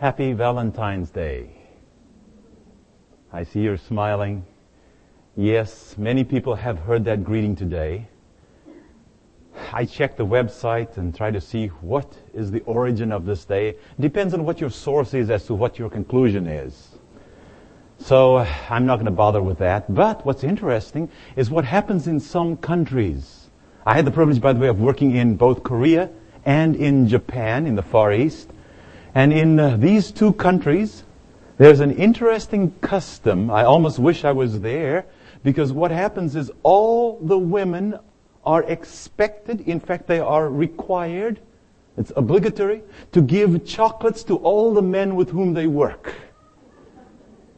Happy Valentine's Day. I see you're smiling. Yes, many people have heard that greeting today. I checked the website and try to see what is the origin of this day. Depends on what your source is as to what your conclusion is. So uh, I'm not going to bother with that. But what's interesting is what happens in some countries. I had the privilege, by the way, of working in both Korea and in Japan in the Far East. And in uh, these two countries, there's an interesting custom. I almost wish I was there because what happens is all the women are expected, in fact, they are required, it's obligatory, to give chocolates to all the men with whom they work.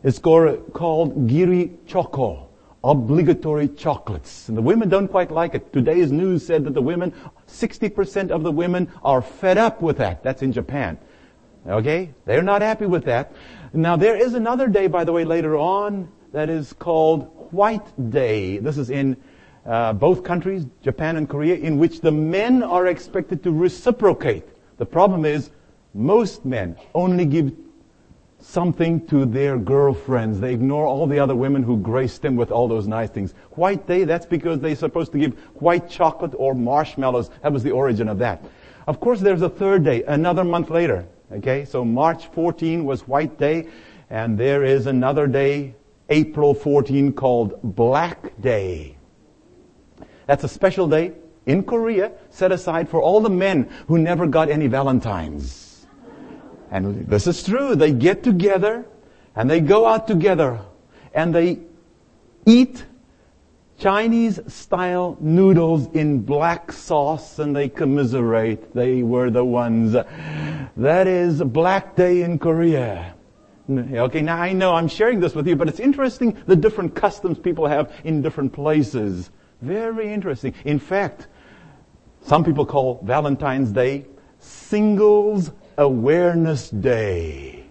It's called giri choco, obligatory chocolates. And the women don't quite like it. Today's news said that the women, 60% of the women are fed up with that. That's in Japan. Okay? They're not happy with that. Now there is another day, by the way, later on that is called White Day. This is in uh, both countries, Japan and Korea, in which the men are expected to reciprocate. The problem is most men only give something to their girlfriends. They ignore all the other women who grace them with all those nice things. White Day, that's because they're supposed to give white chocolate or marshmallows. That was the origin of that. Of course, there's a third day, another month later. Okay, so March 14 was White Day, and there is another day, April 14, called Black Day. That's a special day in Korea set aside for all the men who never got any Valentines. And this is true. They get together and they go out together and they eat Chinese style noodles in black sauce and they commiserate. They were the ones. That is Black Day in Korea. Okay, now I know I'm sharing this with you, but it's interesting the different customs people have in different places. Very interesting. In fact, some people call Valentine's Day Singles Awareness Day.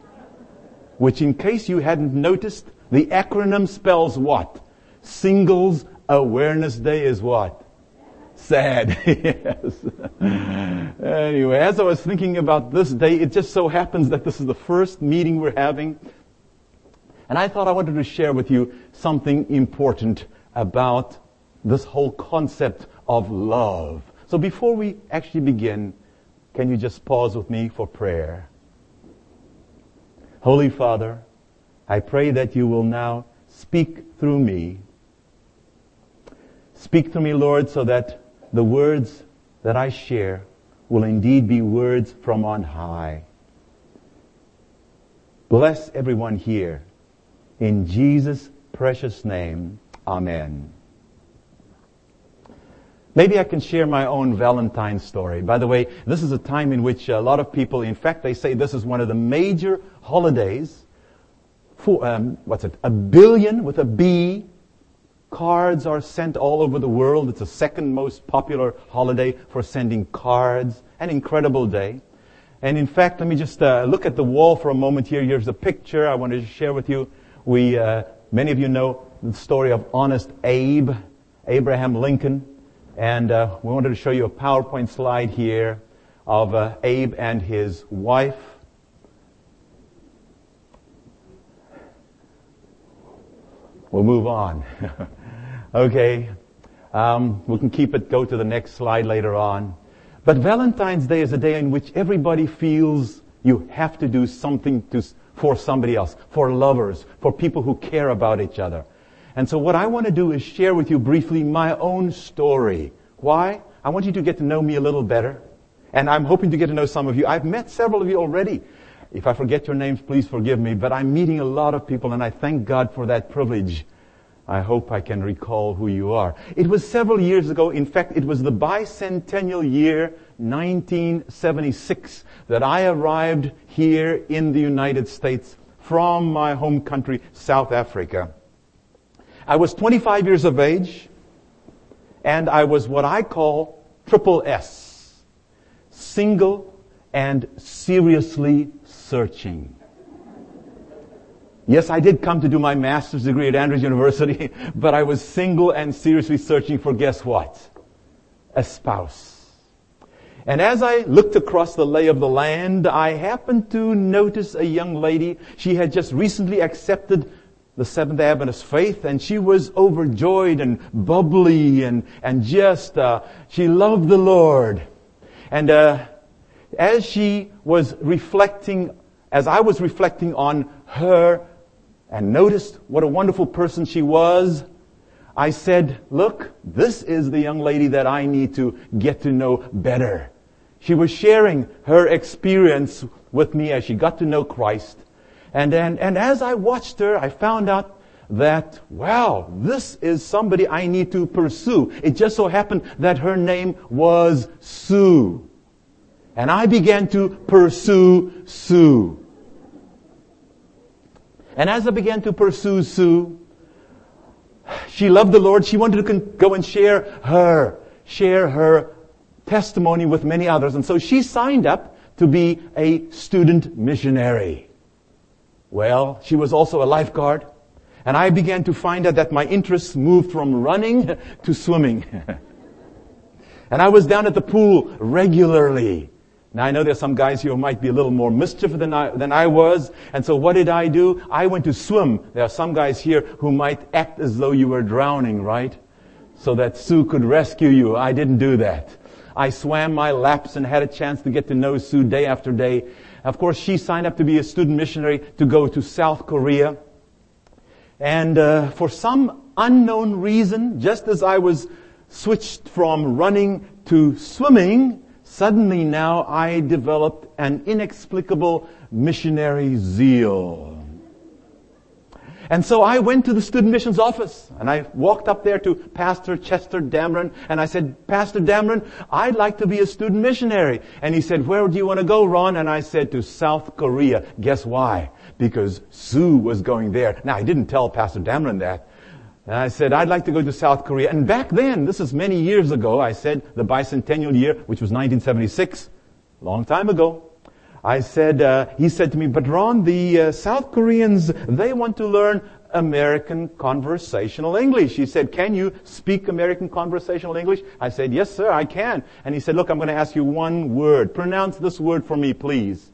Which in case you hadn't noticed, the acronym spells what? Singles Awareness Day is what? Sad. yes. anyway, as I was thinking about this day, it just so happens that this is the first meeting we're having. And I thought I wanted to share with you something important about this whole concept of love. So before we actually begin, can you just pause with me for prayer? Holy Father, I pray that you will now speak through me Speak to me, Lord, so that the words that I share will indeed be words from on high. Bless everyone here. In Jesus' precious name, Amen. Maybe I can share my own Valentine story. By the way, this is a time in which a lot of people, in fact, they say this is one of the major holidays. For, um, what's it? A billion with a B Cards are sent all over the world. It's the second most popular holiday for sending cards. An incredible day. And in fact, let me just uh, look at the wall for a moment here. Here's a picture I wanted to share with you. We, uh, many of you know the story of Honest Abe, Abraham Lincoln. And uh, we wanted to show you a PowerPoint slide here of uh, Abe and his wife. We'll move on. Okay. Um, we can keep it, go to the next slide later on. But Valentine's Day is a day in which everybody feels you have to do something to, for somebody else, for lovers, for people who care about each other. And so what I want to do is share with you briefly my own story. Why? I want you to get to know me a little better. And I'm hoping to get to know some of you. I've met several of you already. If I forget your names, please forgive me. But I'm meeting a lot of people and I thank God for that privilege. I hope I can recall who you are. It was several years ago. In fact, it was the bicentennial year 1976 that I arrived here in the United States from my home country, South Africa. I was 25 years of age and I was what I call triple S. Single and seriously searching. Yes, I did come to do my master's degree at Andrews University, but I was single and seriously searching for guess what? A spouse. And as I looked across the lay of the land, I happened to notice a young lady. She had just recently accepted the Seventh Adventist faith, and she was overjoyed and bubbly and and just uh, she loved the Lord. And uh, as she was reflecting, as I was reflecting on her, and noticed what a wonderful person she was, I said, look, this is the young lady that I need to get to know better. She was sharing her experience with me as she got to know Christ. And, and, and as I watched her, I found out that, wow, this is somebody I need to pursue. It just so happened that her name was Sue. And I began to pursue Sue. And as I began to pursue Sue, she loved the Lord. She wanted to go and share her, share her testimony with many others. And so she signed up to be a student missionary. Well, she was also a lifeguard. And I began to find out that my interests moved from running to swimming. and I was down at the pool regularly. Now I know there's some guys here who might be a little more mischief than I, than I was. And so what did I do? I went to swim. There are some guys here who might act as though you were drowning, right? So that Sue could rescue you. I didn't do that. I swam my laps and had a chance to get to know Sue day after day. Of course, she signed up to be a student missionary to go to South Korea. And uh, for some unknown reason, just as I was switched from running to swimming, Suddenly now I developed an inexplicable missionary zeal. And so I went to the student missions office and I walked up there to Pastor Chester Dameron and I said, Pastor Dameron, I'd like to be a student missionary. And he said, where do you want to go, Ron? And I said, to South Korea. Guess why? Because Sue was going there. Now I didn't tell Pastor Dameron that. And I said, I'd like to go to South Korea. And back then, this is many years ago, I said, the bicentennial year, which was 1976, long time ago. I said, uh, he said to me, but Ron, the uh, South Koreans, they want to learn American conversational English. He said, can you speak American conversational English? I said, yes, sir, I can. And he said, look, I'm going to ask you one word. Pronounce this word for me, please.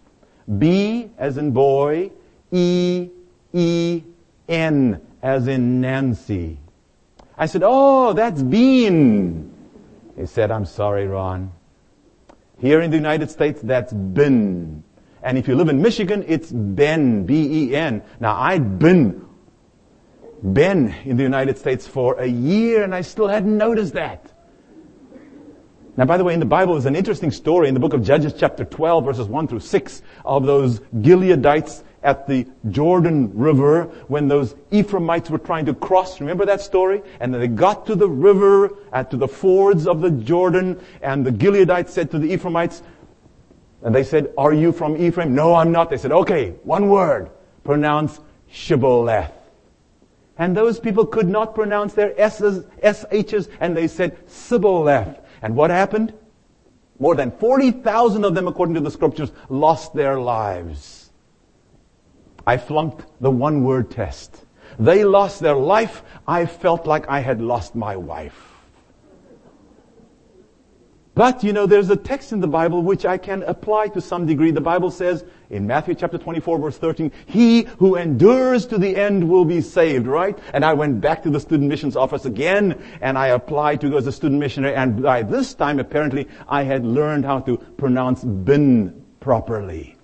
B as in boy, E, E, N as in Nancy. I said, oh, that's bean. He said, I'm sorry, Ron. Here in the United States, that's bin. And if you live in Michigan, it's Ben, B-E-N. Now, I'd been, been in the United States for a year and I still hadn't noticed that. Now, by the way, in the Bible, there's an interesting story in the book of Judges, chapter 12, verses 1 through 6, of those Gileadites at the Jordan River when those Ephraimites were trying to cross. Remember that story? And then they got to the river, at to the fords of the Jordan, and the Gileadites said to the Ephraimites, and they said, are you from Ephraim? No, I'm not. They said, okay, one word. Pronounce Shibboleth. And those people could not pronounce their S's, SH's, and they said Sibboleth. And what happened? More than 40,000 of them, according to the scriptures, lost their lives. I flunked the one word test. They lost their life. I felt like I had lost my wife. But, you know, there's a text in the Bible which I can apply to some degree. The Bible says in Matthew chapter 24 verse 13, he who endures to the end will be saved, right? And I went back to the student missions office again and I applied to go as a student missionary and by this time apparently I had learned how to pronounce bin properly.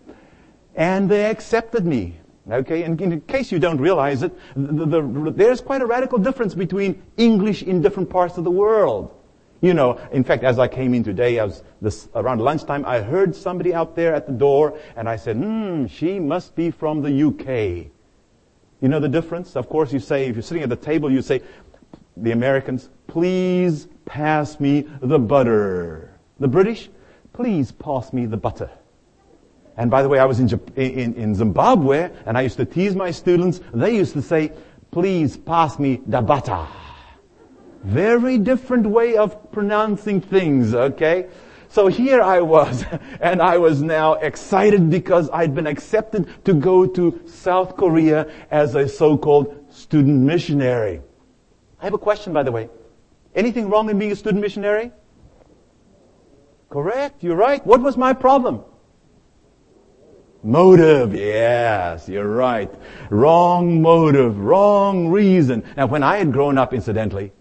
And they accepted me. Okay, and in case you don't realize it, the, the, there's quite a radical difference between English in different parts of the world. You know, in fact, as I came in today, I was this, around lunchtime, I heard somebody out there at the door, and I said, hmm, she must be from the UK. You know the difference? Of course, you say, if you're sitting at the table, you say, the Americans, please pass me the butter. The British, please pass me the butter. And by the way, I was in, in, in Zimbabwe and I used to tease my students. They used to say, please pass me butter. Very different way of pronouncing things, okay? So here I was, and I was now excited because I'd been accepted to go to South Korea as a so-called student missionary. I have a question, by the way. Anything wrong in being a student missionary? Correct. You're right. What was my problem? Motive. Yes, you're right. Wrong motive. Wrong reason. Now, when I had grown up, incidentally,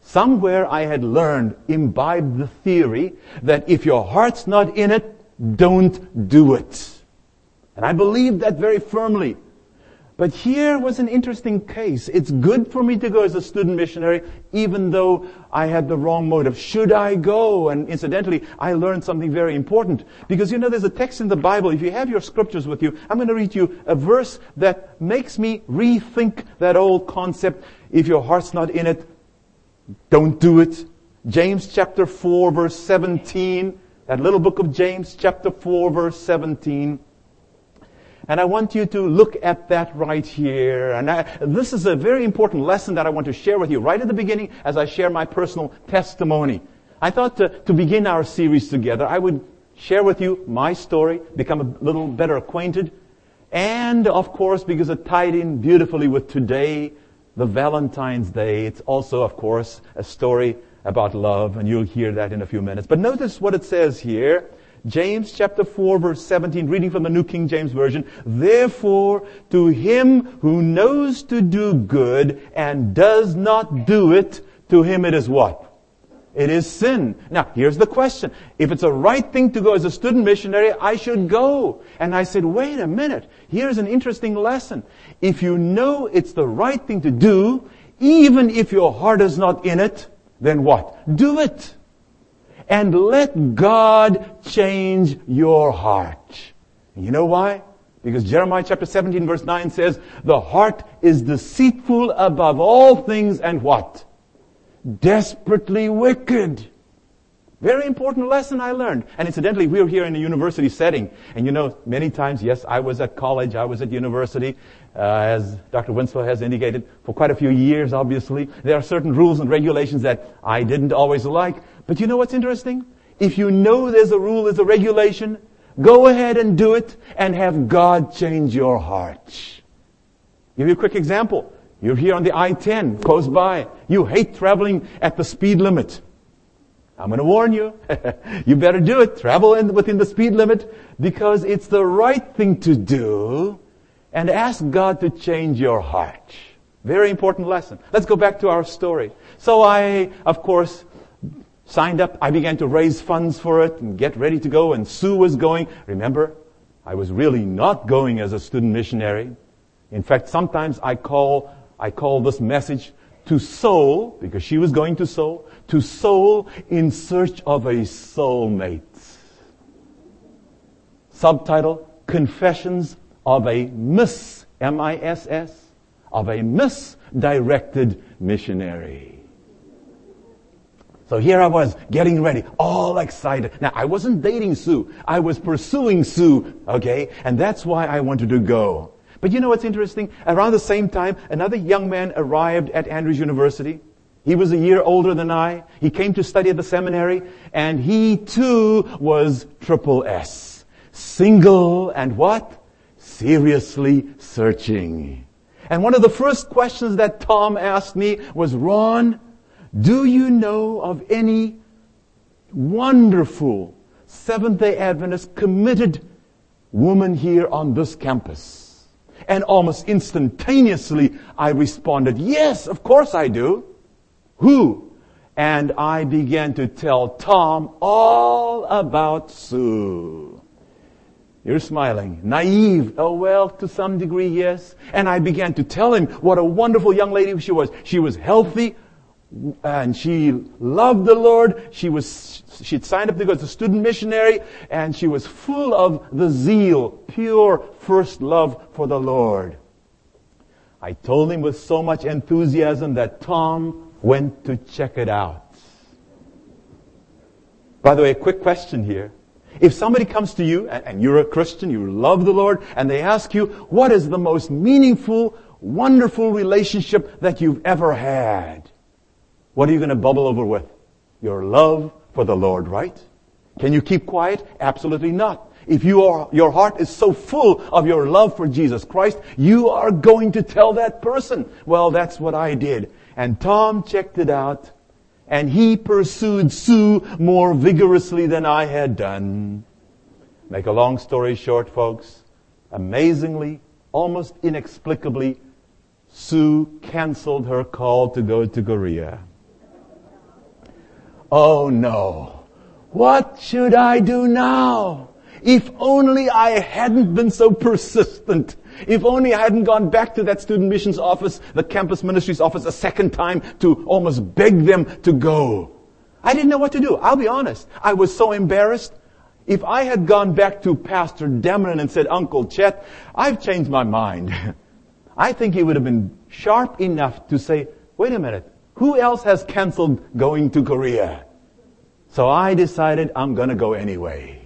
somewhere I had learned, imbibed the theory that if your heart's not in it, don't do it. And I believed that very firmly. But here was an interesting case. It's good for me to go as a student missionary, even though I had the wrong motive. Should I go? And incidentally, I learned something very important. Because you know, there's a text in the Bible. If you have your scriptures with you, I'm going to read you a verse that makes me rethink that old concept. If your heart's not in it, don't do it. James chapter 4 verse 17. That little book of James chapter 4 verse 17. And I want you to look at that right here. And I, this is a very important lesson that I want to share with you right at the beginning as I share my personal testimony. I thought to, to begin our series together, I would share with you my story, become a little better acquainted, and of course, because it tied in beautifully with today, the Valentine's Day, it's also, of course, a story about love, and you'll hear that in a few minutes. But notice what it says here. James chapter 4 verse 17, reading from the New King James Version. Therefore, to him who knows to do good and does not do it, to him it is what? It is sin. Now, here's the question. If it's a right thing to go as a student missionary, I should go. And I said, wait a minute. Here's an interesting lesson. If you know it's the right thing to do, even if your heart is not in it, then what? Do it and let God change your heart. You know why? Because Jeremiah chapter 17 verse 9 says, the heart is deceitful above all things and what? Desperately wicked. Very important lesson I learned. And incidentally, we're here in a university setting. And you know, many times, yes, I was at college, I was at university, uh, as Dr. Winslow has indicated, for quite a few years, obviously. There are certain rules and regulations that I didn't always like. But you know what's interesting? If you know there's a rule, there's a regulation, go ahead and do it and have God change your heart. Give you a quick example. You're here on the I-10, close by. You hate traveling at the speed limit. I'm going to warn you. you better do it. Travel in, within the speed limit because it's the right thing to do and ask God to change your heart. Very important lesson. Let's go back to our story. So I, of course, signed up. I began to raise funds for it and get ready to go and Sue was going. Remember, I was really not going as a student missionary. In fact, sometimes I call, I call this message to Seoul, because she was going to Seoul, to Seoul in search of a soulmate. Subtitle, Confessions of a Miss, M-I-S-S, of a misdirected missionary. So here I was getting ready, all excited. Now I wasn't dating Sue. I was pursuing Sue, okay? And that's why I wanted to go. But you know what's interesting? Around the same time, another young man arrived at Andrews University. He was a year older than I. He came to study at the seminary, and he too was triple S. Single and what? Seriously searching. And one of the first questions that Tom asked me was, Ron, do you know of any wonderful Seventh day Adventist committed woman here on this campus? And almost instantaneously, I responded, yes, of course I do. Who? And I began to tell Tom all about Sue. You're smiling. Naive. Oh well, to some degree, yes. And I began to tell him what a wonderful young lady she was. She was healthy, and she loved the Lord. She was, she'd signed up to go as a student missionary and she was full of the zeal, pure first love for the Lord. I told him with so much enthusiasm that Tom went to check it out. By the way, a quick question here. If somebody comes to you and you're a Christian, you love the Lord, and they ask you, what is the most meaningful, wonderful relationship that you've ever had? What are you going to bubble over with? Your love for the Lord, right? Can you keep quiet? Absolutely not. If you are, your heart is so full of your love for Jesus Christ, you are going to tell that person. Well, that's what I did. And Tom checked it out. and he pursued Sue more vigorously than I had done. Make a long story short, folks, amazingly, almost inexplicably, Sue canceled her call to go to Korea. Oh no. What should I do now? If only I hadn't been so persistent. If only I hadn't gone back to that student missions office, the campus ministries office a second time to almost beg them to go. I didn't know what to do. I'll be honest. I was so embarrassed. If I had gone back to Pastor Dameron and said, Uncle Chet, I've changed my mind. I think he would have been sharp enough to say, wait a minute, who else has canceled going to Korea? So I decided I'm gonna go anyway.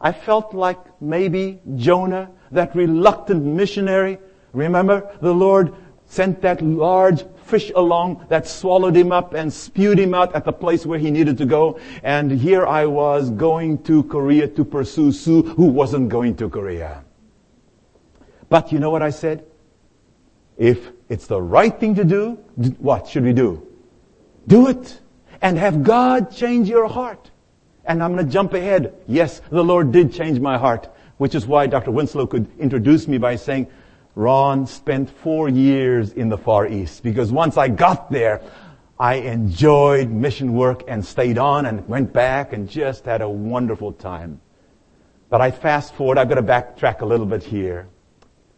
I felt like maybe Jonah, that reluctant missionary, remember the Lord sent that large fish along that swallowed him up and spewed him out at the place where he needed to go. And here I was going to Korea to pursue Sue, who wasn't going to Korea. But you know what I said? If it's the right thing to do, what should we do? Do it. And have God change your heart. And I'm going to jump ahead. Yes, the Lord did change my heart, which is why Dr. Winslow could introduce me by saying, Ron spent four years in the Far East because once I got there, I enjoyed mission work and stayed on and went back and just had a wonderful time. But I fast forward, I've got to backtrack a little bit here.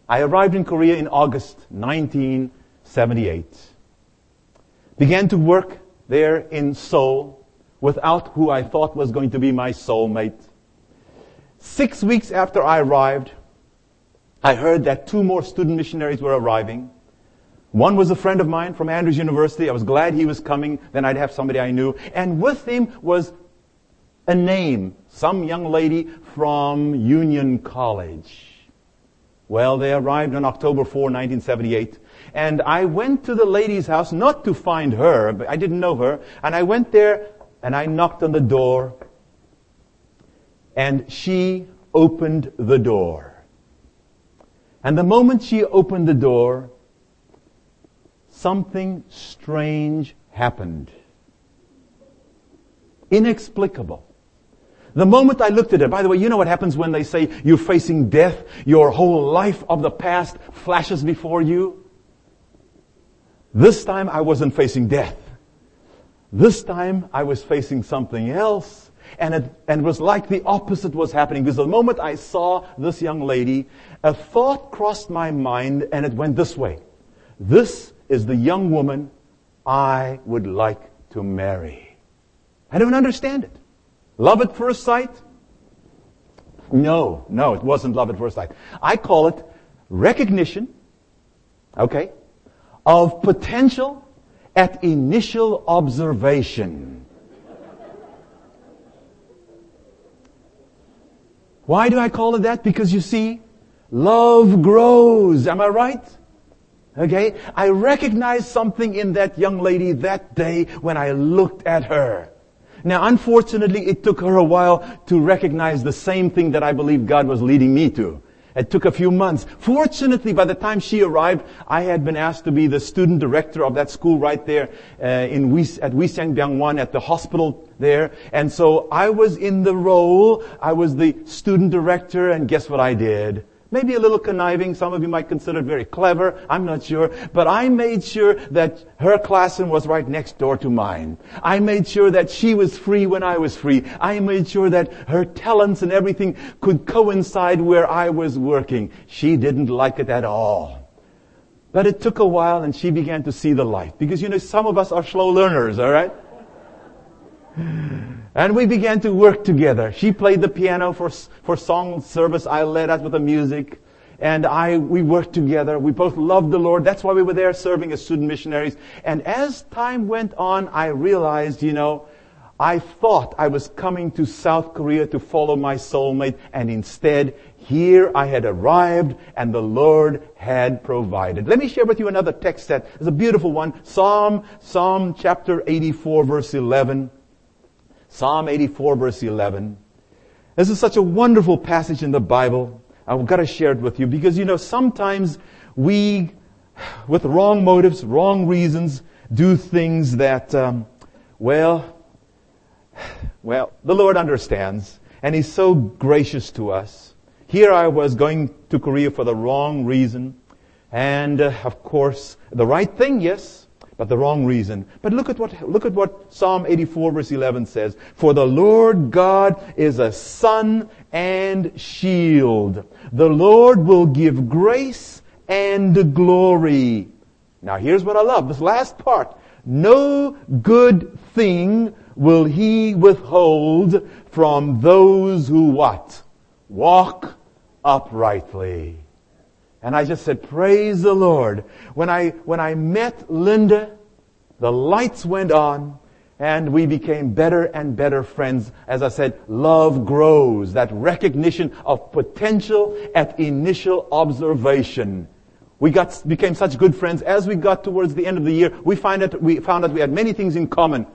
I arrived in Korea in August 1978. Began to work there in Seoul without who I thought was going to be my soulmate. Six weeks after I arrived, I heard that two more student missionaries were arriving. One was a friend of mine from Andrews University. I was glad he was coming. Then I'd have somebody I knew. And with him was a name, some young lady from Union College. Well, they arrived on October 4, 1978. And I went to the lady's house, not to find her, but I didn't know her. And I went there and I knocked on the door. And she opened the door. And the moment she opened the door, something strange happened. Inexplicable. The moment I looked at it, by the way, you know what happens when they say you're facing death? Your whole life of the past flashes before you. This time I wasn't facing death. This time I was facing something else. And it, and it was like the opposite was happening because the moment I saw this young lady, a thought crossed my mind and it went this way. This is the young woman I would like to marry. I don't understand it. Love at first sight? No, no, it wasn't love at first sight. I call it recognition, okay, of potential at initial observation. Why do I call it that? Because you see, love grows. Am I right? Okay? I recognized something in that young lady that day when I looked at her. Now, unfortunately, it took her a while to recognize the same thing that I believe God was leading me to. It took a few months. Fortunately, by the time she arrived, I had been asked to be the student director of that school right there uh, in at Wisyang at the hospital there. And so I was in the role. I was the student director, and guess what I did? Maybe a little conniving. Some of you might consider it very clever. I'm not sure. But I made sure that her classroom was right next door to mine. I made sure that she was free when I was free. I made sure that her talents and everything could coincide where I was working. She didn't like it at all. But it took a while and she began to see the light. Because you know, some of us are slow learners, alright? And we began to work together. She played the piano for, for song service. I led us with the music. And I, we worked together. We both loved the Lord. That's why we were there serving as student missionaries. And as time went on, I realized, you know, I thought I was coming to South Korea to follow my soulmate. And instead, here I had arrived and the Lord had provided. Let me share with you another text that is a beautiful one. Psalm, Psalm chapter 84 verse 11. Psalm 84 verse 11. This is such a wonderful passage in the Bible. I've got to share it with you because, you know, sometimes we, with wrong motives, wrong reasons, do things that um, Well, well, the Lord understands, and He's so gracious to us. Here I was going to Korea for the wrong reason, and uh, of course, the right thing, yes, but the wrong reason. But look at what, look at what Psalm 84 verse 11 says. For the Lord God is a sun and shield. The Lord will give grace and glory. Now here's what I love. This last part. No good thing will he withhold from those who what? Walk uprightly. And I just said, praise the Lord. When I, when I met Linda, the lights went on and we became better and better friends. As I said, love grows. That recognition of potential at initial observation. We got, became such good friends. As we got towards the end of the year, we find that we found that we had many things in common.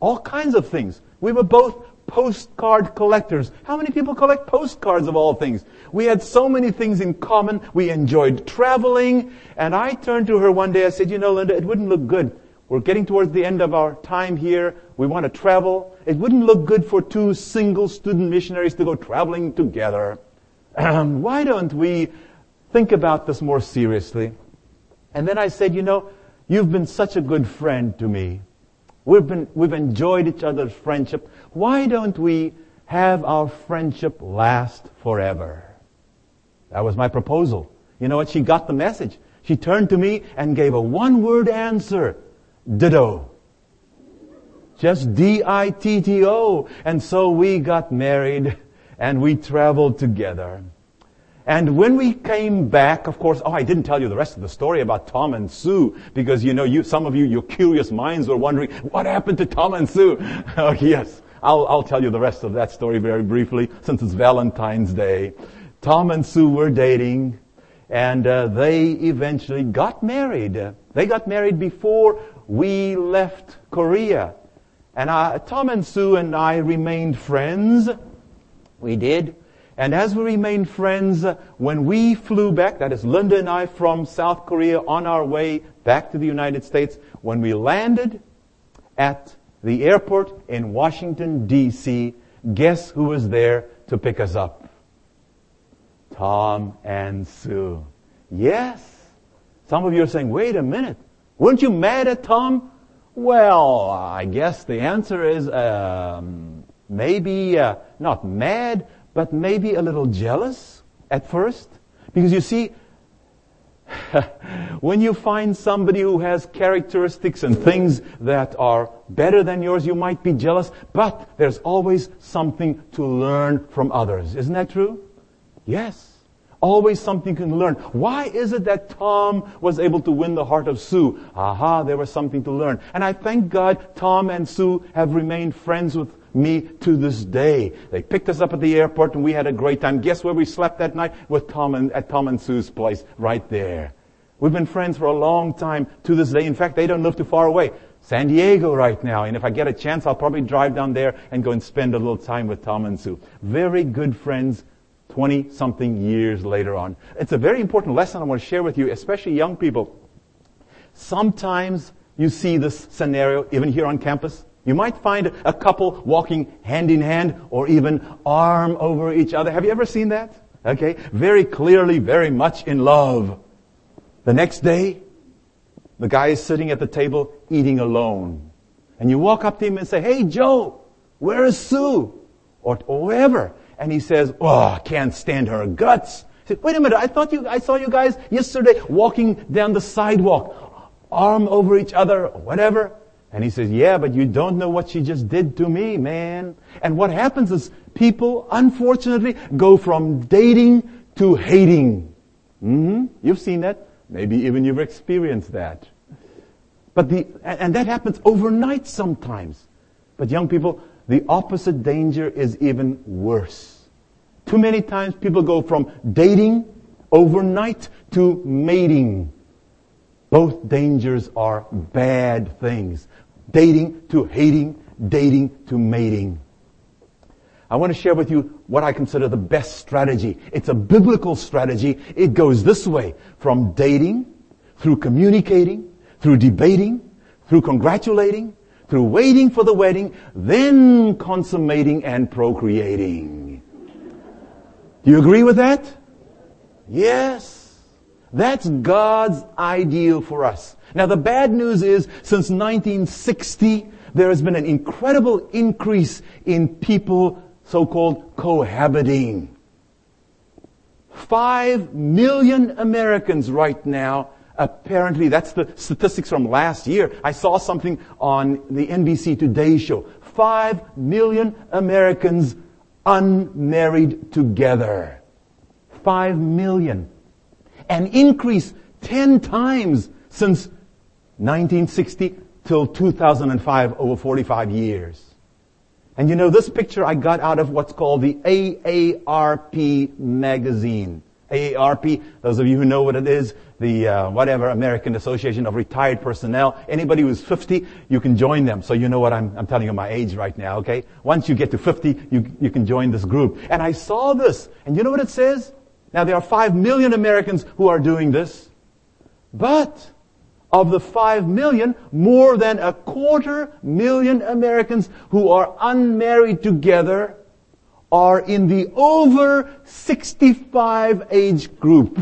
All kinds of things. We were both postcard collectors. How many people collect postcards of all things? We had so many things in common. We enjoyed traveling. And I turned to her one day. I said, you know, Linda, it wouldn't look good. We're getting towards the end of our time here. We want to travel. It wouldn't look good for two single student missionaries to go traveling together. Um, why don't we think about this more seriously? And then I said, you know, you've been such a good friend to me. We've been, we've enjoyed each other's friendship. Why don't we have our friendship last forever? That was my proposal. You know what? She got the message. She turned to me and gave a one word answer. Ditto. Just D-I-T-T-O. And so we got married and we traveled together. And when we came back, of course, oh, I didn't tell you the rest of the story about Tom and Sue, because you know, you, some of you, your curious minds were wondering, what happened to Tom and Sue? oh, yes. I'll, I'll tell you the rest of that story very briefly, since it's Valentine's Day. Tom and Sue were dating, and uh, they eventually got married. They got married before we left Korea. And uh, Tom and Sue and I remained friends. We did. And as we remained friends, when we flew back, that is Linda and I from South Korea on our way back to the United States, when we landed at the airport in Washington, D.C., guess who was there to pick us up? Tom and Sue. Yes. Some of you are saying, wait a minute. Weren't you mad at Tom? Well, I guess the answer is um, maybe uh, not mad, but maybe a little jealous at first. Because you see, when you find somebody who has characteristics and things that are better than yours, you might be jealous, but there's always something to learn from others. Isn't that true? Yes. Always something can learn. Why is it that Tom was able to win the heart of Sue? Aha, there was something to learn. And I thank God Tom and Sue have remained friends with me to this day. They picked us up at the airport and we had a great time. Guess where we slept that night? With Tom and, at Tom and Sue's place, right there. We've been friends for a long time to this day. In fact, they don't live too far away. San Diego right now. And if I get a chance, I'll probably drive down there and go and spend a little time with Tom and Sue. Very good friends 20 something years later on. It's a very important lesson I want to share with you, especially young people. Sometimes you see this scenario even here on campus. You might find a couple walking hand in hand or even arm over each other. Have you ever seen that? Okay. Very clearly, very much in love. The next day, the guy is sitting at the table eating alone. And you walk up to him and say, Hey Joe, where is Sue? Or, or whoever. And he says, Oh, I can't stand her guts. Said, Wait a minute, I thought you, I saw you guys yesterday walking down the sidewalk, arm over each other, whatever. And he says, yeah, but you don't know what she just did to me, man. And what happens is people, unfortunately, go from dating to hating. Mm-hmm. You've seen that. Maybe even you've experienced that. But the, and that happens overnight sometimes. But young people, the opposite danger is even worse. Too many times people go from dating overnight to mating. Both dangers are bad things dating to hating, dating to mating. I want to share with you what I consider the best strategy. It's a biblical strategy. It goes this way. From dating, through communicating, through debating, through congratulating, through waiting for the wedding, then consummating and procreating. Do you agree with that? Yes. That's God's ideal for us. Now the bad news is, since 1960, there has been an incredible increase in people so-called cohabiting. Five million Americans right now, apparently, that's the statistics from last year. I saw something on the NBC Today show. Five million Americans unmarried together. Five million. An increase ten times since 1960 till 2005, over 45 years. And you know, this picture I got out of what's called the AARP magazine. AARP, those of you who know what it is, the uh, whatever American Association of Retired Personnel. Anybody who's 50, you can join them. So you know what I'm, I'm telling you my age right now, okay? Once you get to 50, you, you can join this group. And I saw this, and you know what it says? Now there are 5 million Americans who are doing this, but of the 5 million, more than a quarter million Americans who are unmarried together are in the over 65 age group.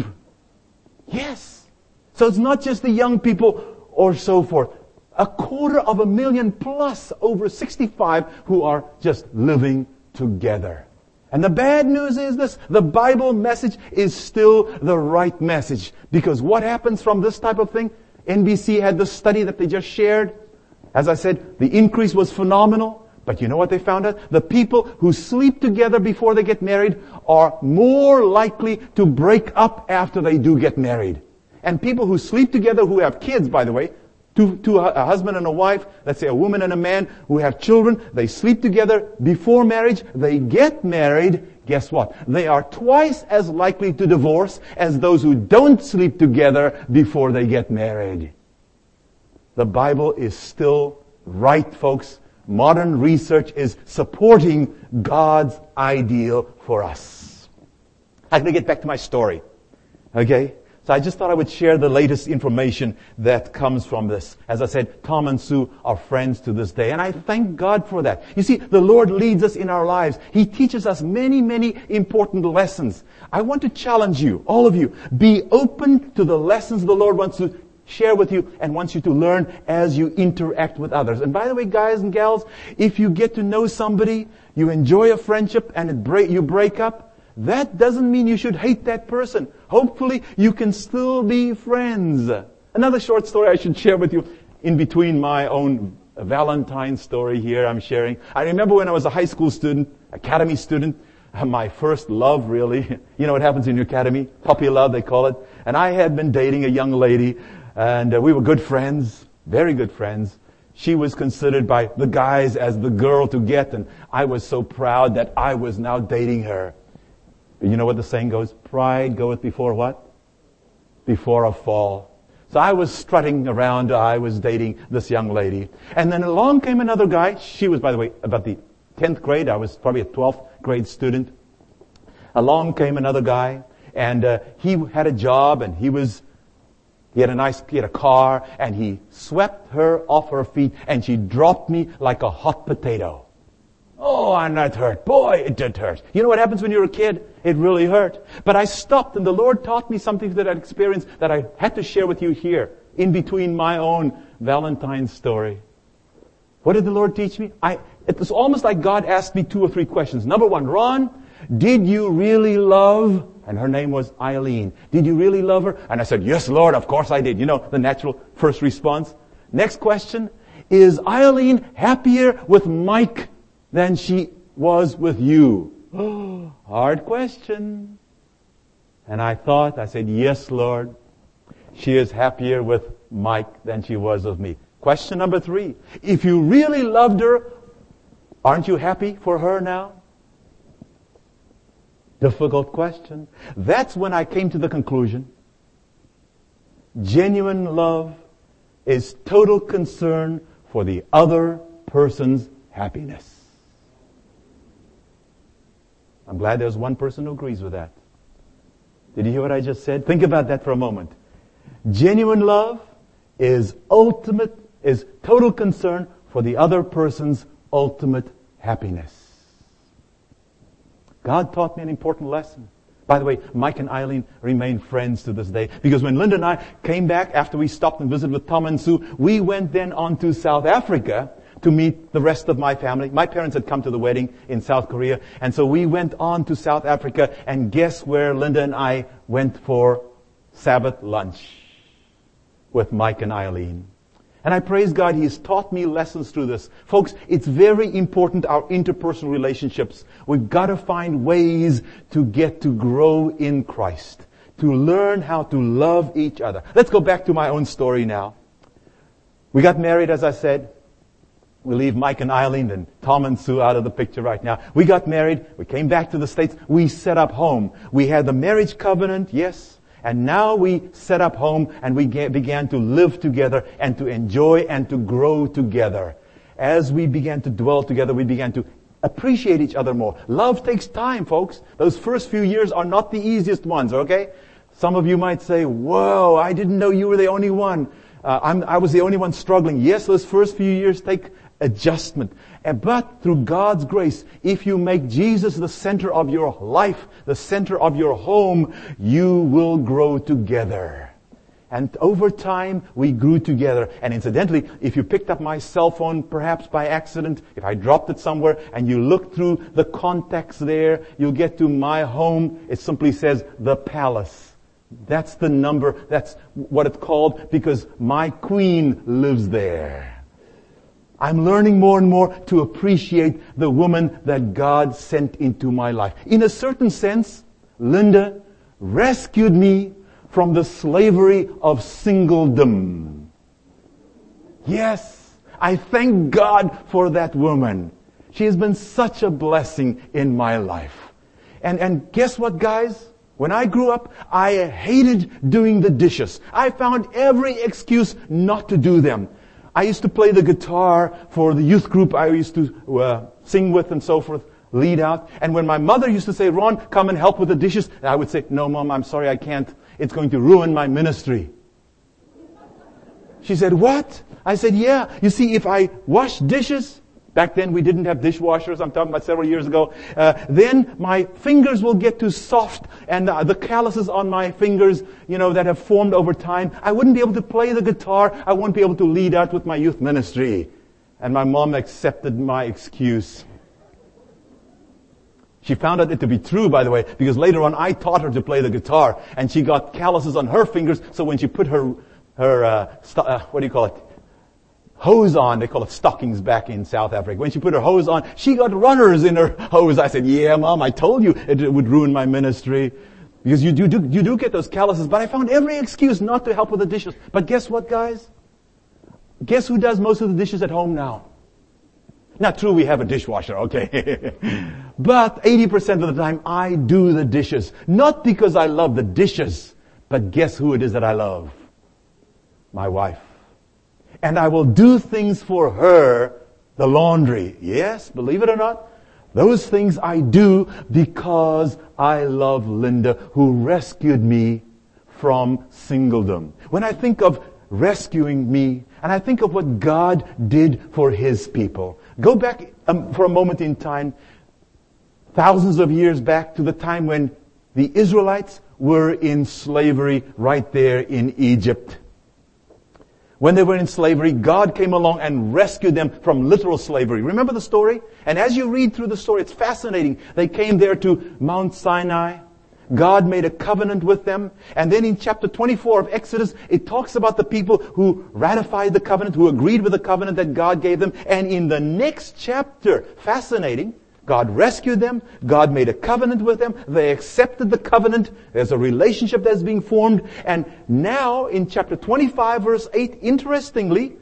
Yes. So it's not just the young people or so forth. A quarter of a million plus over 65 who are just living together. And the bad news is this, the Bible message is still the right message. Because what happens from this type of thing? NBC had the study that they just shared. As I said, the increase was phenomenal. But you know what they found out? The people who sleep together before they get married are more likely to break up after they do get married. And people who sleep together who have kids, by the way, to, to a, a husband and a wife, let's say a woman and a man who have children, they sleep together before marriage, they get married, guess what? They are twice as likely to divorce as those who don't sleep together before they get married. The Bible is still right, folks. Modern research is supporting God's ideal for us. I'm going to get back to my story. Okay? So I just thought I would share the latest information that comes from this. As I said, Tom and Sue are friends to this day, and I thank God for that. You see, the Lord leads us in our lives. He teaches us many, many important lessons. I want to challenge you, all of you, be open to the lessons the Lord wants to share with you and wants you to learn as you interact with others. And by the way, guys and gals, if you get to know somebody, you enjoy a friendship and break, you break up, that doesn't mean you should hate that person. Hopefully you can still be friends. Another short story I should share with you in between my own Valentine story here I'm sharing. I remember when I was a high school student, academy student, my first love really. You know what happens in your academy? Puppy love, they call it. And I had been dating a young lady and uh, we were good friends, very good friends. She was considered by the guys as the girl to get and I was so proud that I was now dating her. You know what the saying goes? Pride goeth before what? Before a fall. So I was strutting around. I was dating this young lady. And then along came another guy. She was, by the way, about the 10th grade. I was probably a 12th grade student. Along came another guy. And uh, he had a job and he was, he had a nice, he had a car and he swept her off her feet and she dropped me like a hot potato. Oh, and that hurt. Boy, it did hurt. You know what happens when you're a kid? It really hurt. But I stopped and the Lord taught me something that I'd experienced that I had to share with you here in between my own Valentine's story. What did the Lord teach me? I, it was almost like God asked me two or three questions. Number one, Ron, did you really love? And her name was Eileen. Did you really love her? And I said, yes, Lord, of course I did. You know, the natural first response. Next question, is Eileen happier with Mike than she was with you? Hard question. And I thought, I said, yes, Lord. She is happier with Mike than she was with me. Question number three. If you really loved her, aren't you happy for her now? Difficult question. That's when I came to the conclusion. Genuine love is total concern for the other person's happiness. I'm glad there's one person who agrees with that. Did you hear what I just said? Think about that for a moment. Genuine love is ultimate, is total concern for the other person's ultimate happiness. God taught me an important lesson. By the way, Mike and Eileen remain friends to this day because when Linda and I came back after we stopped and visited with Tom and Sue, we went then on to South Africa to meet the rest of my family. My parents had come to the wedding in South Korea, and so we went on to South Africa, and guess where Linda and I went for Sabbath lunch? With Mike and Eileen. And I praise God, He has taught me lessons through this. Folks, it's very important, our interpersonal relationships. We've got to find ways to get to grow in Christ. To learn how to love each other. Let's go back to my own story now. We got married, as I said. We leave Mike and Eileen and Tom and Sue out of the picture right now. We got married. We came back to the States. We set up home. We had the marriage covenant, yes. And now we set up home and we began to live together and to enjoy and to grow together. As we began to dwell together, we began to appreciate each other more. Love takes time, folks. Those first few years are not the easiest ones, okay? Some of you might say, whoa, I didn't know you were the only one. Uh, i was the only one struggling. Yes, those first few years take adjustment. But through God's grace, if you make Jesus the center of your life, the center of your home, you will grow together. And over time, we grew together. And incidentally, if you picked up my cell phone, perhaps by accident, if I dropped it somewhere, and you look through the contacts there, you'll get to my home. It simply says, the palace. That's the number. That's what it's called because my queen lives there. I'm learning more and more to appreciate the woman that God sent into my life. In a certain sense, Linda rescued me from the slavery of singledom. Yes, I thank God for that woman. She has been such a blessing in my life. And, and guess what, guys? When I grew up, I hated doing the dishes. I found every excuse not to do them. I used to play the guitar for the youth group I used to uh, sing with and so forth, lead out. And when my mother used to say, Ron, come and help with the dishes, I would say, no, mom, I'm sorry, I can't. It's going to ruin my ministry. She said, what? I said, yeah. You see, if I wash dishes, Back then we didn't have dishwashers. I'm talking about several years ago. Uh, then my fingers will get too soft and uh, the calluses on my fingers, you know, that have formed over time. I wouldn't be able to play the guitar. I won't be able to lead out with my youth ministry. And my mom accepted my excuse. She found out it to be true, by the way, because later on I taught her to play the guitar, and she got calluses on her fingers. So when she put her her uh, st- uh, what do you call it hose on. They call it stockings back in South Africa. When she put her hose on, she got runners in her hose. I said, yeah, mom, I told you it would ruin my ministry. Because you do, do, you do get those calluses, but I found every excuse not to help with the dishes. But guess what, guys? Guess who does most of the dishes at home now? Not true, we have a dishwasher, okay. but 80% of the time I do the dishes. Not because I love the dishes, but guess who it is that I love? My wife and I will do things for her, the laundry. Yes, believe it or not, those things I do because I love Linda who rescued me from singledom. When I think of rescuing me, and I think of what God did for His people, go back um, for a moment in time, thousands of years back to the time when the Israelites were in slavery right there in Egypt. When they were in slavery, God came along and rescued them from literal slavery. Remember the story? And as you read through the story, it's fascinating. They came there to Mount Sinai. God made a covenant with them. And then in chapter 24 of Exodus, it talks about the people who ratified the covenant, who agreed with the covenant that God gave them. And in the next chapter, fascinating, God rescued them. God made a covenant with them. They accepted the covenant. There's a relationship that's being formed. And now in chapter 25 verse 8, interestingly,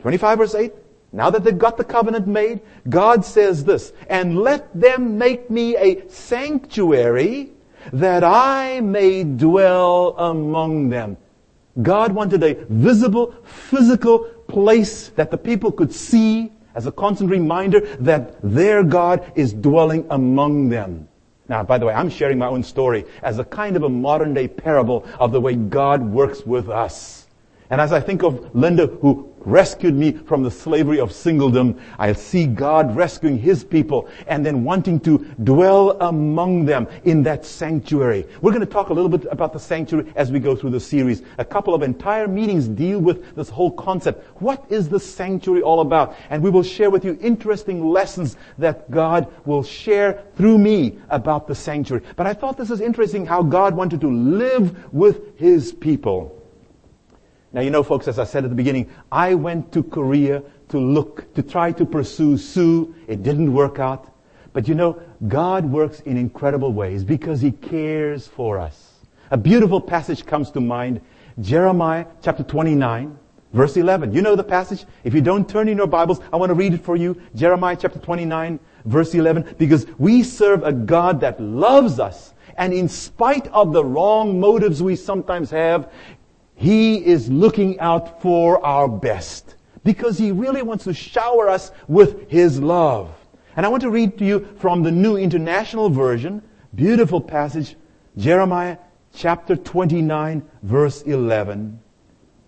25 verse 8, now that they've got the covenant made, God says this, and let them make me a sanctuary that I may dwell among them. God wanted a visible, physical place that the people could see as a constant reminder that their God is dwelling among them. Now, by the way, I'm sharing my own story as a kind of a modern day parable of the way God works with us. And as I think of Linda, who rescued me from the slavery of singledom. I see God rescuing His people and then wanting to dwell among them in that sanctuary. We're going to talk a little bit about the sanctuary as we go through the series. A couple of entire meetings deal with this whole concept. What is the sanctuary all about? And we will share with you interesting lessons that God will share through me about the sanctuary. But I thought this is interesting how God wanted to live with His people. Now, you know, folks, as I said at the beginning, I went to Korea to look, to try to pursue Sue. It didn't work out. But you know, God works in incredible ways because He cares for us. A beautiful passage comes to mind. Jeremiah chapter 29, verse 11. You know the passage? If you don't turn in your Bibles, I want to read it for you. Jeremiah chapter 29, verse 11. Because we serve a God that loves us. And in spite of the wrong motives we sometimes have, he is looking out for our best because He really wants to shower us with His love. And I want to read to you from the New International Version, beautiful passage, Jeremiah chapter 29 verse 11.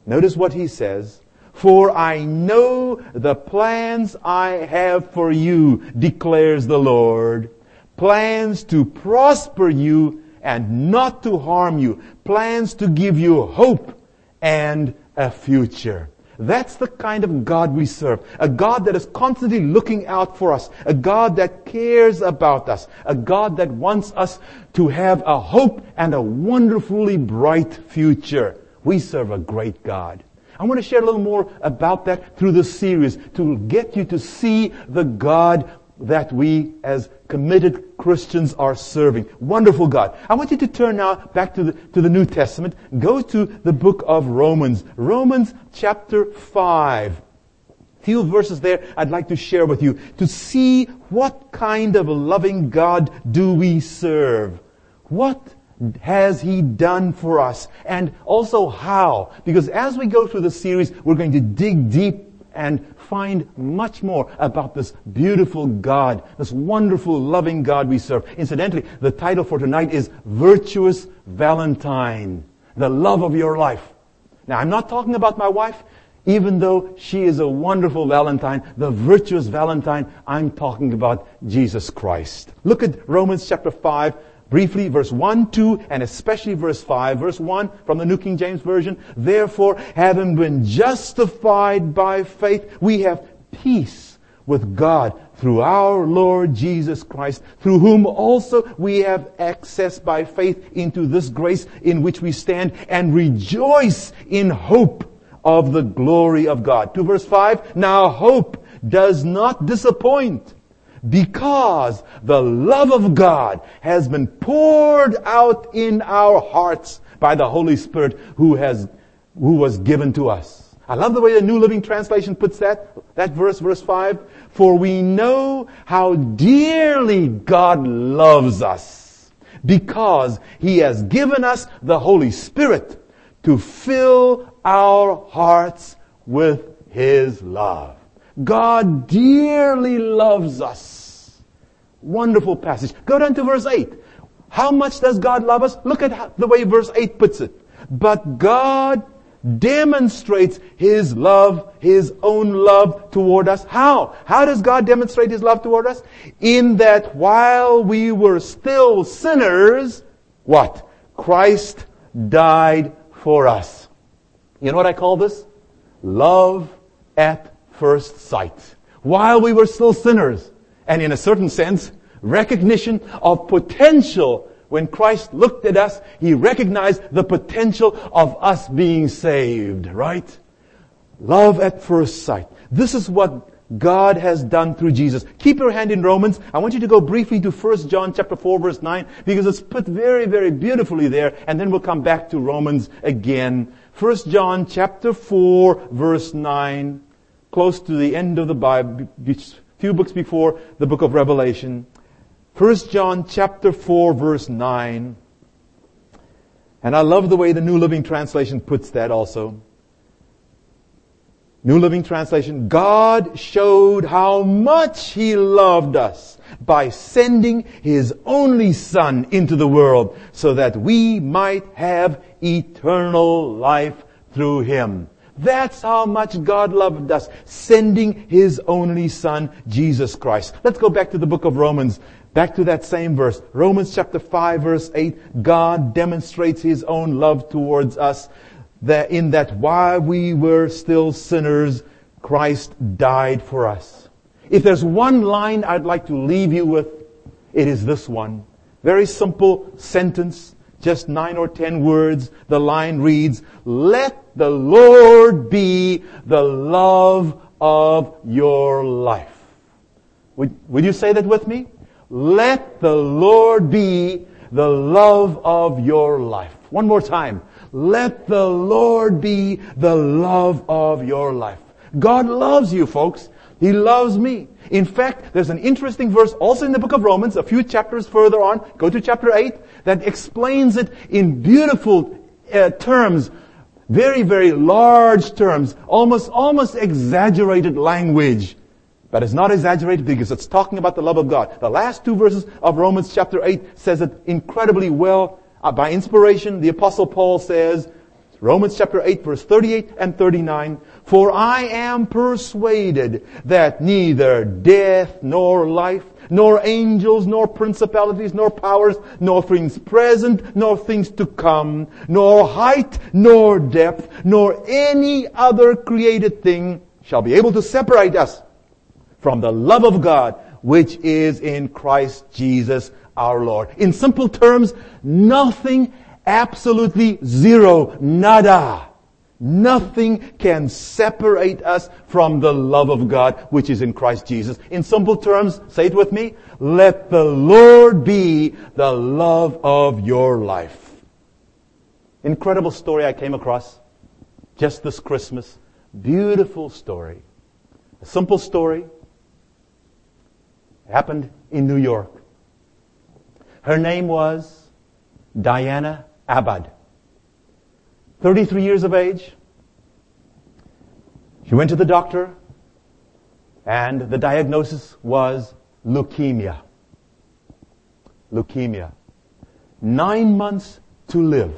Notice what he says. For I know the plans I have for you, declares the Lord. Plans to prosper you and not to harm you. Plans to give you hope and a future. That's the kind of God we serve. A God that is constantly looking out for us. A God that cares about us. A God that wants us to have a hope and a wonderfully bright future. We serve a great God. I want to share a little more about that through this series to get you to see the God that we as committed Christians are serving. Wonderful God. I want you to turn now back to the, to the New Testament. Go to the book of Romans. Romans chapter 5. A Few verses there I'd like to share with you to see what kind of a loving God do we serve. What has He done for us? And also how? Because as we go through the series, we're going to dig deep and find much more about this beautiful God, this wonderful, loving God we serve. Incidentally, the title for tonight is Virtuous Valentine, the love of your life. Now, I'm not talking about my wife, even though she is a wonderful Valentine, the virtuous Valentine, I'm talking about Jesus Christ. Look at Romans chapter 5, briefly verse 1, 2, and especially verse 5. Verse 1 from the New King James Version. Therefore, having been justified by faith, we have peace with God through our Lord Jesus Christ, through whom also we have access by faith into this grace in which we stand and rejoice in hope of the glory of God. To verse 5, now hope does not disappoint because the love of God has been poured out in our hearts by the Holy Spirit who has, who was given to us. I love the way the New Living Translation puts that, that verse, verse 5. For we know how dearly God loves us because He has given us the Holy Spirit to fill our hearts with His love. God dearly loves us. Wonderful passage. Go down to verse 8. How much does God love us? Look at the way verse 8 puts it. But God demonstrates His love, His own love toward us. How? How does God demonstrate His love toward us? In that while we were still sinners, what? Christ died for us. You know what I call this? Love at first sight. While we were still sinners, and in a certain sense, recognition of potential. When Christ looked at us, He recognized the potential of us being saved, right? Love at first sight. This is what God has done through Jesus. Keep your hand in Romans. I want you to go briefly to 1 John chapter 4 verse 9 because it's put very, very beautifully there and then we'll come back to Romans again. 1 John chapter 4 verse 9 close to the end of the Bible, a few books before the book of Revelation. 1 John chapter 4 verse 9. And I love the way the New Living Translation puts that also. New Living Translation, God showed how much He loved us by sending His only Son into the world so that we might have eternal life through Him. That's how much God loved us, sending His only Son, Jesus Christ. Let's go back to the book of Romans. Back to that same verse. Romans chapter 5 verse 8. God demonstrates His own love towards us that in that while we were still sinners, Christ died for us. If there's one line I'd like to leave you with, it is this one. Very simple sentence, just nine or ten words. The line reads, let the Lord be the love of your life. Would, would you say that with me? Let the Lord be the love of your life. One more time. Let the Lord be the love of your life. God loves you, folks. He loves me. In fact, there's an interesting verse also in the book of Romans, a few chapters further on, go to chapter 8, that explains it in beautiful uh, terms, very, very large terms, almost, almost exaggerated language. But it's not exaggerated because it's talking about the love of God. The last two verses of Romans chapter 8 says it incredibly well. Uh, by inspiration, the apostle Paul says, Romans chapter 8 verse 38 and 39, For I am persuaded that neither death nor life, nor angels, nor principalities, nor powers, nor things present, nor things to come, nor height, nor depth, nor any other created thing shall be able to separate us from the love of God which is in Christ Jesus our Lord. In simple terms, nothing Absolutely zero. Nada. Nothing can separate us from the love of God which is in Christ Jesus. In simple terms, say it with me. Let the Lord be the love of your life. Incredible story I came across just this Christmas. Beautiful story. A simple story. Happened in New York. Her name was Diana Abad. 33 years of age. She went to the doctor and the diagnosis was leukemia. Leukemia. Nine months to live.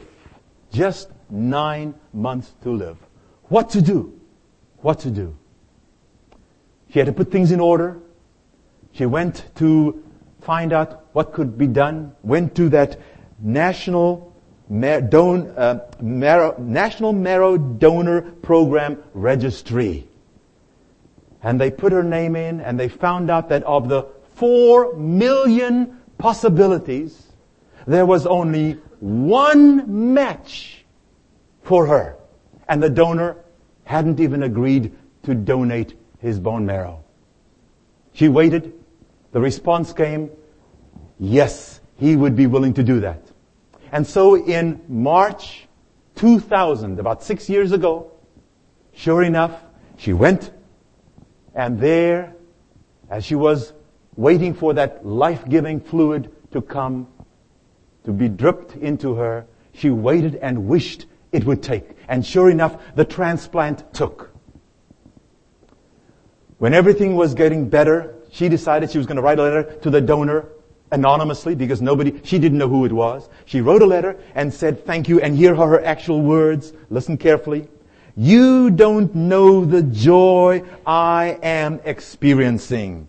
Just nine months to live. What to do? What to do? She had to put things in order. She went to find out what could be done. Went to that national Don, uh, National Marrow Donor Program Registry. And they put her name in and they found out that of the four million possibilities, there was only one match for her. And the donor hadn't even agreed to donate his bone marrow. She waited. The response came, yes, he would be willing to do that. And so in March 2000, about six years ago, sure enough, she went and there, as she was waiting for that life-giving fluid to come, to be dripped into her, she waited and wished it would take. And sure enough, the transplant took. When everything was getting better, she decided she was going to write a letter to the donor anonymously because nobody, she didn't know who it was. She wrote a letter and said thank you and here are her actual words. Listen carefully. You don't know the joy I am experiencing.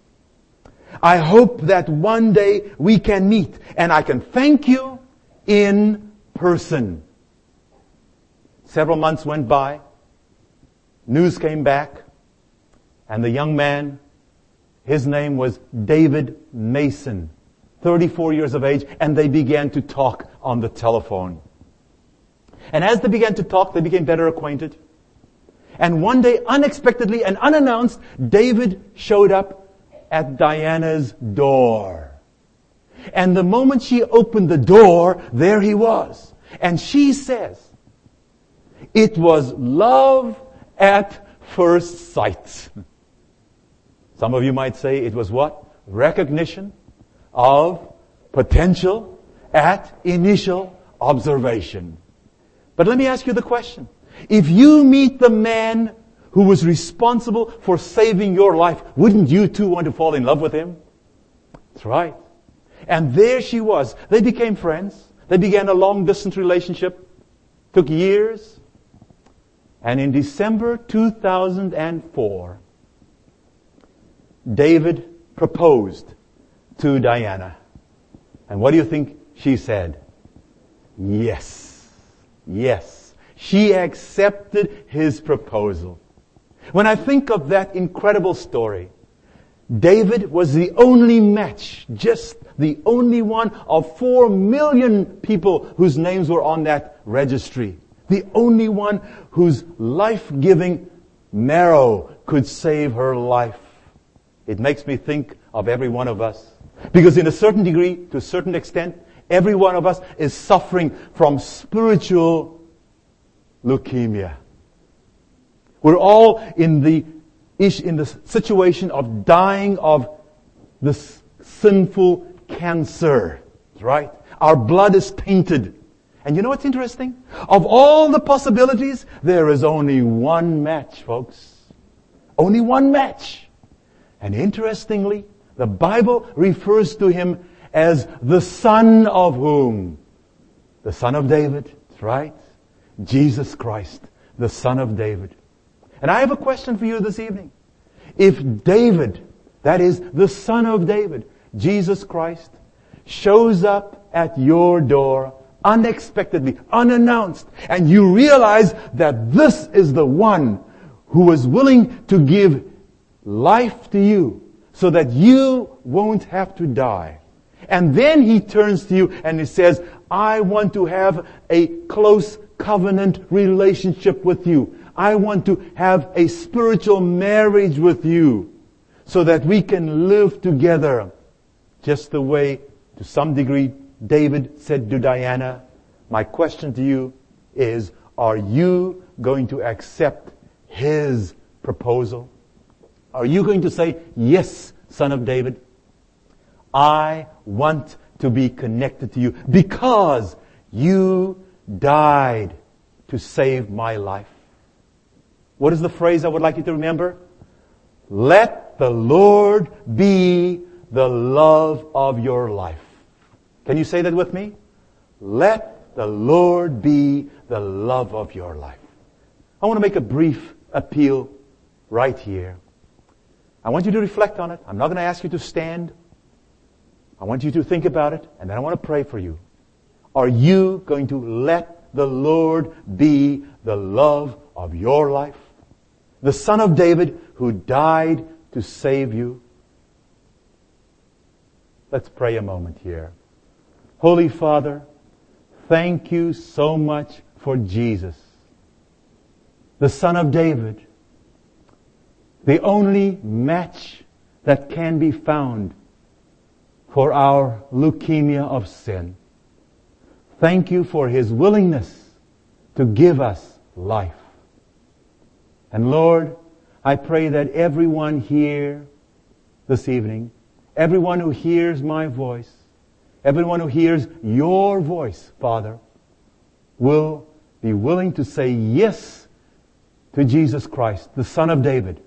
I hope that one day we can meet and I can thank you in person. Several months went by. News came back and the young man, his name was David Mason 34 years of age, and they began to talk on the telephone. And as they began to talk, they became better acquainted. And one day, unexpectedly and unannounced, David showed up at Diana's door. And the moment she opened the door, there he was. And she says, it was love at first sight. Some of you might say it was what? Recognition of potential at initial observation. But let me ask you the question. If you meet the man who was responsible for saving your life, wouldn't you too want to fall in love with him? That's right. And there she was. They became friends. They began a long distance relationship. Took years. And in December 2004, David proposed to Diana. And what do you think she said? Yes. Yes. She accepted his proposal. When I think of that incredible story, David was the only match, just the only one of four million people whose names were on that registry. The only one whose life-giving marrow could save her life. It makes me think of every one of us. Because in a certain degree, to a certain extent, every one of us is suffering from spiritual leukemia. We're all in the in the situation of dying of this sinful cancer, right? Our blood is tainted. And you know what's interesting? Of all the possibilities, there is only one match, folks. Only one match. And interestingly, the Bible refers to him as the son of whom? The son of David, right? Jesus Christ, the son of David. And I have a question for you this evening. If David, that is the son of David, Jesus Christ, shows up at your door unexpectedly, unannounced, and you realize that this is the one who was willing to give life to you so that you won't have to die. And then he turns to you and he says, I want to have a close covenant relationship with you. I want to have a spiritual marriage with you so that we can live together just the way, to some degree, David said to Diana, my question to you is, are you going to accept his proposal? Are you going to say, yes, son of David? I want to be connected to you because you died to save my life. What is the phrase I would like you to remember? Let the Lord be the love of your life. Can you say that with me? Let the Lord be the love of your life. I want to make a brief appeal right here. I want you to reflect on it. I'm not going to ask you to stand. I want you to think about it, and then I want to pray for you. Are you going to let the Lord be the love of your life? the son of David who died to save you. Let's pray a moment here. Holy Father, thank you so much for Jesus, the son of David, the only match that can be found for our leukemia of sin. Thank you for his willingness to give us life. And Lord, I pray that everyone here this evening, everyone who hears my voice, everyone who hears your voice, Father, will be willing to say yes to Jesus Christ, the Son of David.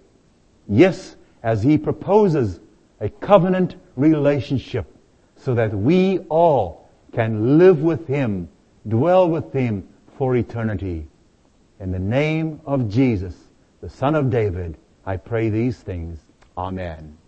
Yes, as He proposes a covenant relationship so that we all can live with Him, dwell with Him for eternity. In the name of Jesus the Son of David, I pray these things. Amen.